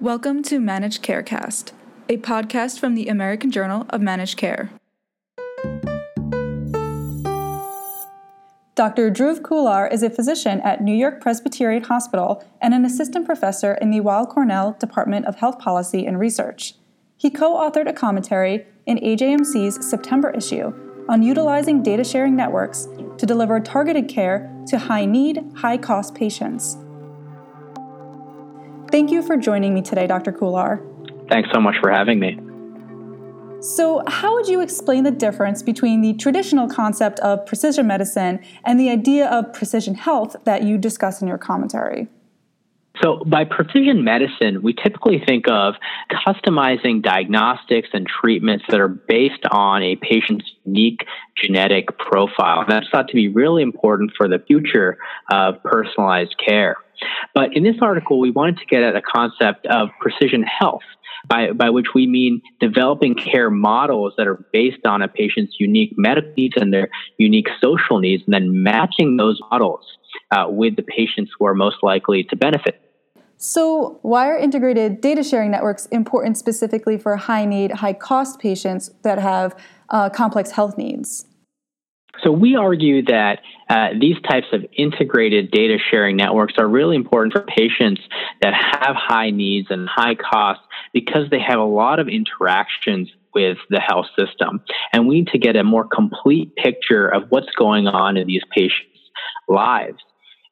Welcome to Managed Carecast, a podcast from the American Journal of Managed Care. Dr. Dhruv Khullar is a physician at New York Presbyterian Hospital and an assistant professor in the Weill Cornell Department of Health Policy and Research. He co authored a commentary in AJMC's September issue on utilizing data sharing networks to deliver targeted care to high need, high cost patients. Thank you for joining me today, Dr. Khullar. Thanks so much for having me. So, how would you explain the difference between the traditional concept of precision medicine and the idea of precision health that you discuss in your commentary? So, by precision medicine, we typically think of customizing diagnostics and treatments that are based on a patient's unique genetic profile. That's thought to be really important for the future of personalized care. But in this article, we wanted to get at a concept of precision health, by, by which we mean developing care models that are based on a patient's unique medical needs and their unique social needs, and then matching those models uh, with the patients who are most likely to benefit. So, why are integrated data sharing networks important specifically for high need, high cost patients that have uh, complex health needs? So we argue that uh, these types of integrated data sharing networks are really important for patients that have high needs and high costs because they have a lot of interactions with the health system. And we need to get a more complete picture of what's going on in these patients' lives.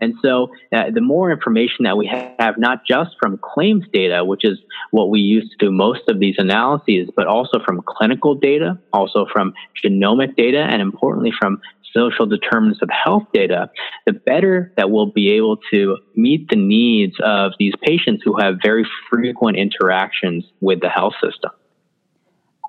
And so uh, the more information that we have, not just from claims data, which is what we use to do most of these analyses, but also from clinical data, also from genomic data, and importantly from social determinants of health data, the better that we'll be able to meet the needs of these patients who have very frequent interactions with the health system.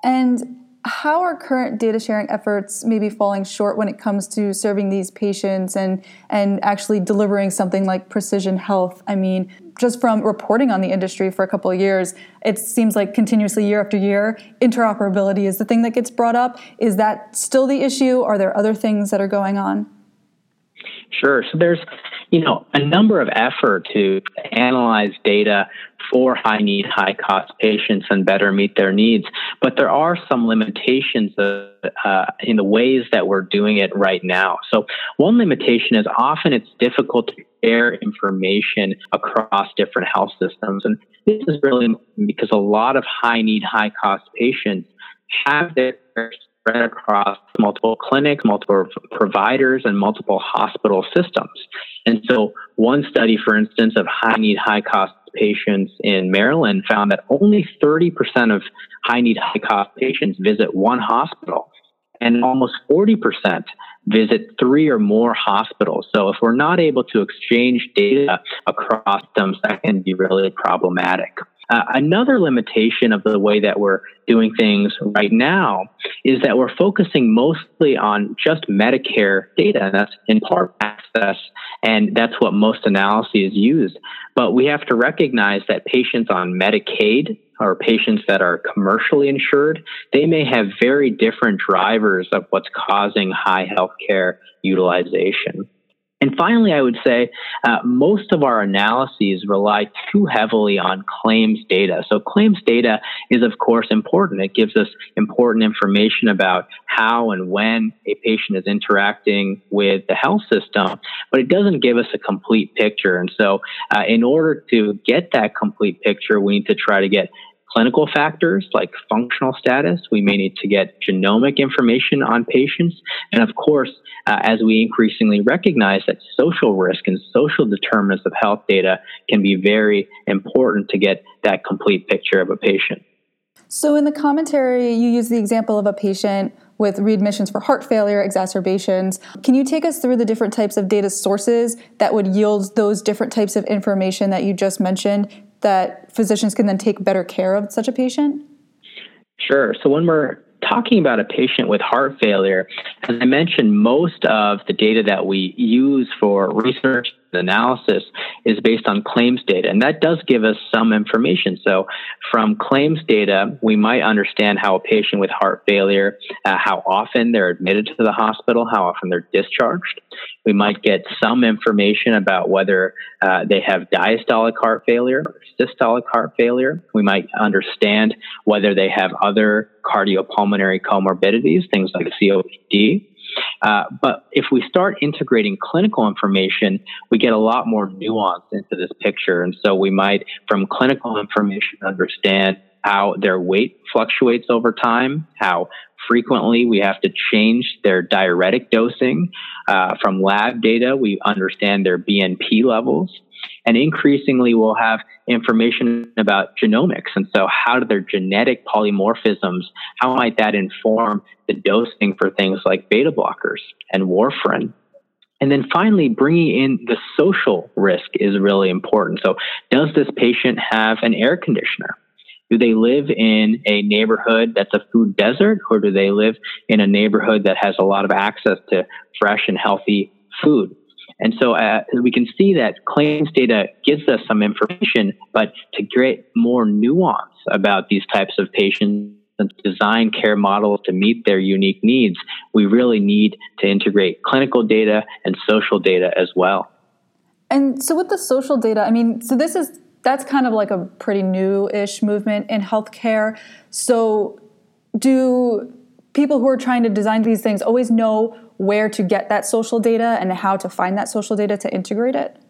And how are current data sharing efforts maybe falling short when it comes to serving these patients and and actually delivering something like precision health? I mean just from reporting on the industry for a couple of years it seems like continuously year after year interoperability is the thing that gets brought up. Is that still the issue? Are there other things that are going on Sure. So there's, you know, a number of effort to analyze data for high need, high cost patients and better meet their needs. But there are some limitations uh, uh, in the ways that we're doing it right now. So one limitation is often it's difficult to share information across different health systems. And this is really because a lot of high need, high cost patients have their spread across multiple clinics, multiple providers, and multiple hospital systems. And so, one study, for instance, of high need, high cost patients in Maryland found that only 30% of high need, high cost patients visit one hospital, and almost 40% visit three or more hospitals. So, if we're not able to exchange data across them, that can be really problematic. Uh, another limitation of the way that we're doing things right now is that we're focusing mostly on just Medicare data, and that's in part access, and that's what most analyses use. But we have to recognize that patients on Medicaid or patients that are commercially insured, they may have very different drivers of what's causing high healthcare utilization. And finally, I would say uh, most of our analyses rely too heavily on claims data. So, claims data is, of course, important. It gives us important information about how and when a patient is interacting with the health system, but it doesn't give us a complete picture. And so, uh, in order to get that complete picture, we need to try to get clinical factors like functional status. We may need to get genomic information on patients. And of course, uh, as we increasingly recognize that social risk and social determinants of health data can be very important to get that complete picture of a patient. So, in the commentary, you use the example of a patient with readmissions for heart failure, exacerbations. Can you take us through the different types of data sources that would yield those different types of information that you just mentioned that physicians can then take better care of such a patient? Sure. So when we're talking about a patient with heart failure, as I mentioned, most of the data that we use for research and analysis is based on claims data, and that does give us some information. So, from claims data, we might understand how a patient with heart failure, uh, how often they're admitted to the hospital, how often they're discharged. We might get some information about whether uh, they have diastolic heart failure or systolic heart failure. We might understand whether they have other cardiopulmonary comorbidities, things like COPD. Uh, but if we start integrating clinical information, we get a lot more nuance into this picture. And so we might, from clinical information, understand how their weight fluctuates over time, how frequently we have to change their diuretic dosing. Uh, from lab data, we understand their BNP levels. And increasingly, we'll have information about genomics. And so, how do their genetic polymorphisms, how might that inform the dosing for things like beta blockers and warfarin? And then finally, bringing in the social risk is really important. So, does this patient have an air conditioner? Do they live in a neighborhood that's a food desert, or do they live in a neighborhood that has a lot of access to fresh and healthy food? And so uh, we can see that claims data gives us some information, but to get more nuance about these types of patients and design care models to meet their unique needs, we really need to integrate clinical data and social data as well. And so with the social data, I mean, so this is that's kind of like a pretty new-ish movement in healthcare. So do people who are trying to design these things always know where to get that social data and how to find that social data to integrate it?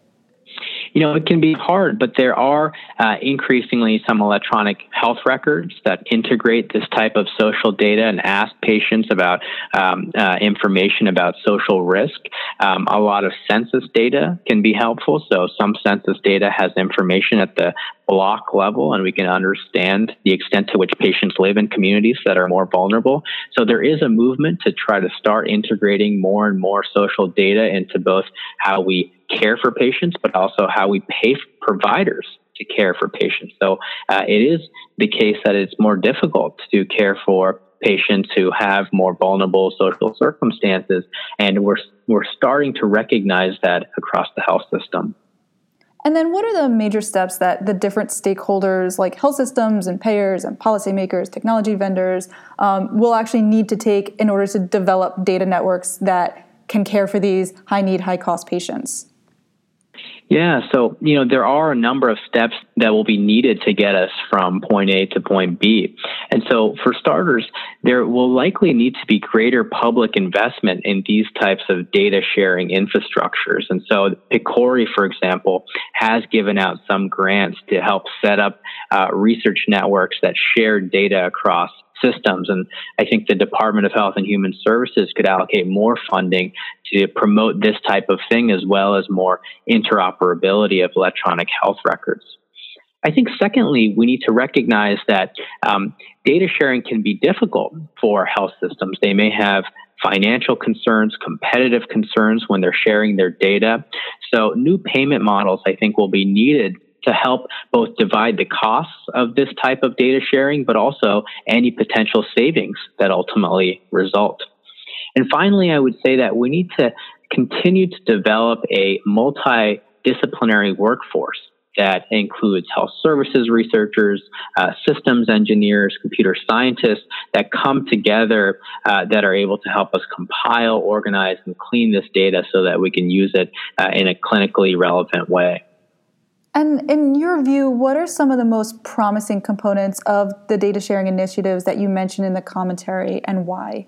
You know, it can be hard, but there are uh, increasingly some electronic health records that integrate this type of social data and ask patients about um, uh, information about social risk. Um, a lot of census data can be helpful. So, some census data has information at the block level, and we can understand the extent to which patients live in communities that are more vulnerable. So, there is a movement to try to start integrating more and more social data into both how we care for patients, but also how we pay providers to care for patients. So uh, it is the case that it's more difficult to care for patients who have more vulnerable social circumstances, and we're we're starting to recognize that across the health system. And then, what are the major steps that the different stakeholders, like health systems and payers and policymakers, technology vendors, um, will actually need to take in order to develop data networks that can care for these high need, high cost patients? Yeah, so you know there are a number of steps that will be needed to get us from point A to point B. And so for starters, there will likely need to be greater public investment in these types of data sharing infrastructures. And so PCORI, for example, has given out some grants to help set up uh, research networks that share data across systems. And I think the Department of Health and Human Services could allocate more funding to promote this type of thing as well as more interoperability of electronic health records. I think, secondly, we need to recognize that um, data sharing can be difficult for health systems. They may have financial concerns, competitive concerns when they're sharing their data. So, new payment models, I think, will be needed to help both divide the costs of this type of data sharing, but also any potential savings that ultimately result. And finally, I would say that we need to continue to develop a multidisciplinary workforce that includes health services researchers, uh, systems engineers, computer scientists that come together uh, that are able to help us compile, organize, and clean this data so that we can use it uh, in a clinically relevant way. And in your view, what are some of the most promising components of the data sharing initiatives that you mentioned in the commentary and why?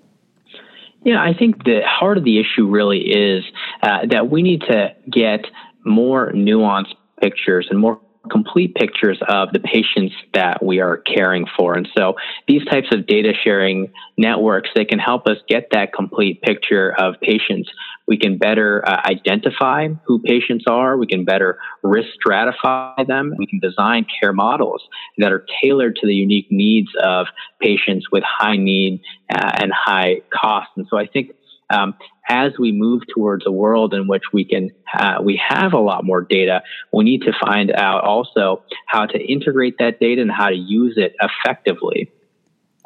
Yeah, I think the heart of the issue really is uh, that we need to get more nuanced pictures and more complete pictures of the patients that we are caring for. And so these types of data sharing networks, they can help us get that complete picture of patients. We can better uh, identify who patients are. We can better risk stratify them. We can design care models that are tailored to the unique needs of patients with high need uh, and high cost. And so I think um, as we move towards a world in which we can uh, we have a lot more data, we need to find out also how to integrate that data and how to use it effectively.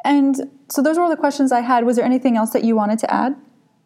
And so those were all the questions I had. Was there anything else that you wanted to add?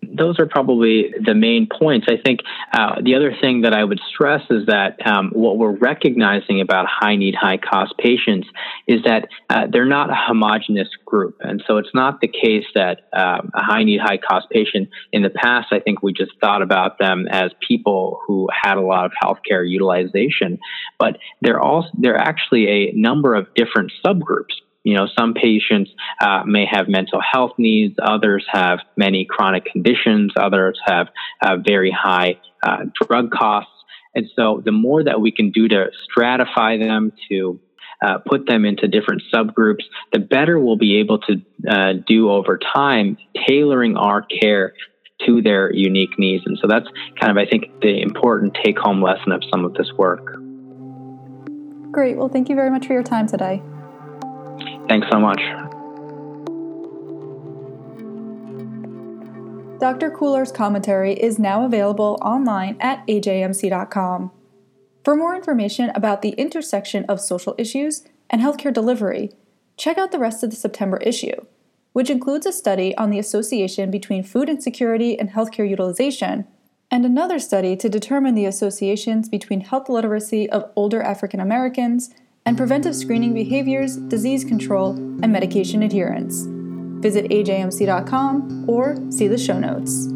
Those are probably the main points. I think uh, the other thing that I would stress is that um, what we're recognizing about high need, high cost patients is that uh, they're not a homogenous group. And so it's not the case that um, a high need, high cost patient in the past, I think we just thought about them as people who had a lot of healthcare utilization, but they're also, they're actually a number of different subgroups. You know, some patients uh, may have mental health needs, others have many chronic conditions, others have uh, very high uh, drug costs. And so the more that we can do to stratify them, to uh, put them into different subgroups, the better we'll be able to uh, do over time, tailoring our care to their unique needs. And so that's kind of, I think, the important take home lesson of some of this work. Great. Well, thank you very much for your time today. Thanks so much. Dr. Khullar's commentary is now available online at ajmc.com. For more information about the intersection of social issues and healthcare delivery, check out the rest of the September issue, which includes a study on the association between food insecurity and healthcare utilization, and another study to determine the associations between health literacy of older African Americans and preventive screening behaviors, disease control, and medication adherence. Visit ajmc.com or see the show notes.